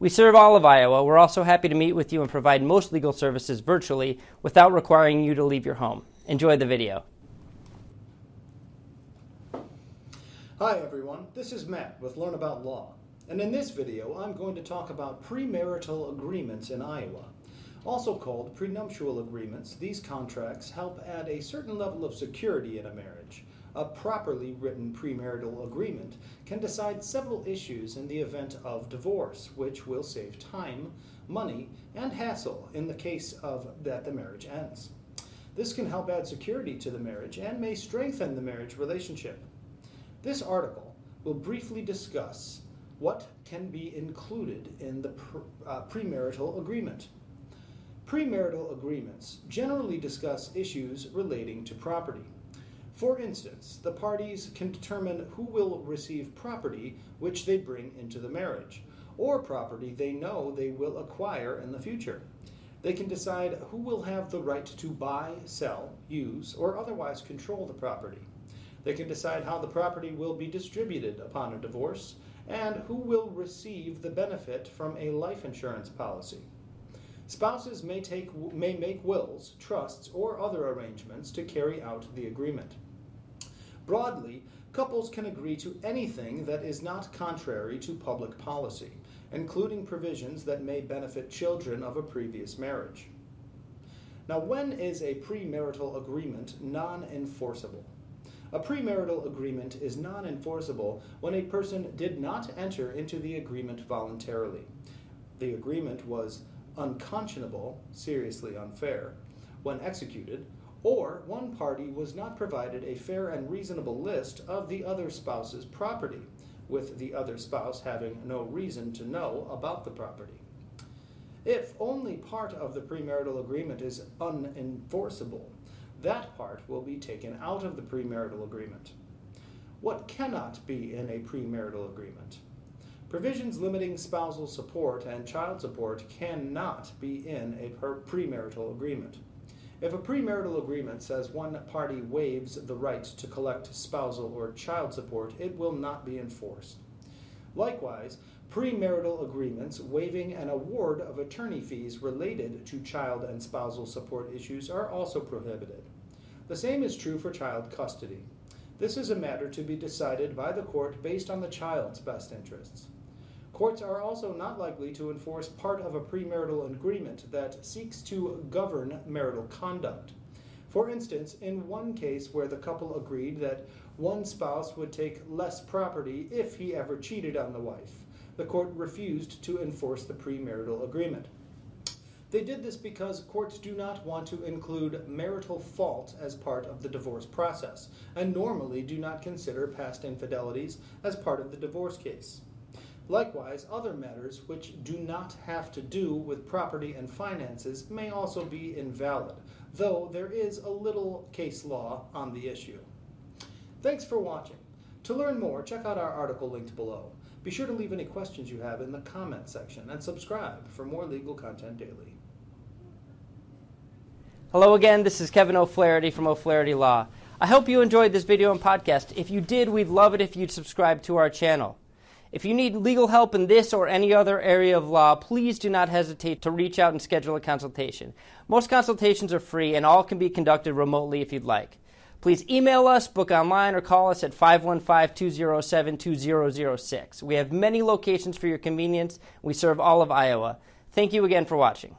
We serve all of Iowa. We're also happy to meet with you and provide most legal services virtually without requiring you to leave your home. Enjoy the video. Hi everyone, this is Matt with Learn About Law. And in this video, I'm going to talk about premarital agreements in Iowa. Also called prenuptial agreements, these contracts help add a certain level of security in a marriage. A properly written premarital agreement can decide several issues in the event of divorce, which will save time, money, and hassle in the case of that the marriage ends. This can help add security to the marriage and may strengthen the marriage relationship. This article will briefly discuss what can be included in the uh, premarital agreement. Premarital agreements generally discuss issues relating to property. For instance, the parties can determine who will receive property which they bring into the marriage, or property they know they will acquire in the future. They can decide who will have the right to buy, sell, use, or otherwise control the property. They can decide how the property will be distributed upon a divorce, and who will receive the benefit from a life insurance policy. Spouses may, take, may make wills, trusts, or other arrangements to carry out the agreement. Broadly, couples can agree to anything that is not contrary to public policy, including provisions that may benefit children of a previous marriage. Now, when is a premarital agreement non enforceable? A premarital agreement is non enforceable when a person did not enter into the agreement voluntarily. The agreement was unconscionable, seriously unfair, when executed, or one party was not provided a fair and reasonable list of the other spouse's property, with the other spouse having no reason to know about the property. If only part of the premarital agreement is unenforceable, that part will be taken out of the premarital agreement. What cannot be in a premarital agreement? Provisions limiting spousal support and child support cannot be in a premarital agreement. If a premarital agreement says one party waives the right to collect spousal or child support, it will not be enforced. Likewise, premarital agreements waiving an award of attorney fees related to child and spousal support issues are also prohibited. The same is true for child custody. This is a matter to be decided by the court based on the child's best interests. Courts are also not likely to enforce part of a premarital agreement that seeks to govern marital conduct. For instance, in one case where the couple agreed that one spouse would take less property if he ever cheated on the wife, the court refused to enforce the premarital agreement. They did this because courts do not want to include marital fault as part of the divorce process, and normally do not consider past infidelities as part of the divorce case. Likewise, other matters which do not have to do with property and finances may also be invalid, though there is a little case law on the issue. Thanks for watching. To learn more, check out our article linked below. Be sure to leave any questions you have in the comment section and subscribe for more legal content daily. Hello again, this is Kevin O'Flaherty from O'Flaherty Law. I hope you enjoyed this video and podcast. If you did, we'd love it if you'd subscribe to our channel. If you need legal help in this or any other area of law, please do not hesitate to reach out and schedule a consultation. Most consultations are free and all can be conducted remotely if you'd like. Please email us, book online, or call us at 515 207 2006. We have many locations for your convenience. We serve all of Iowa. Thank you again for watching.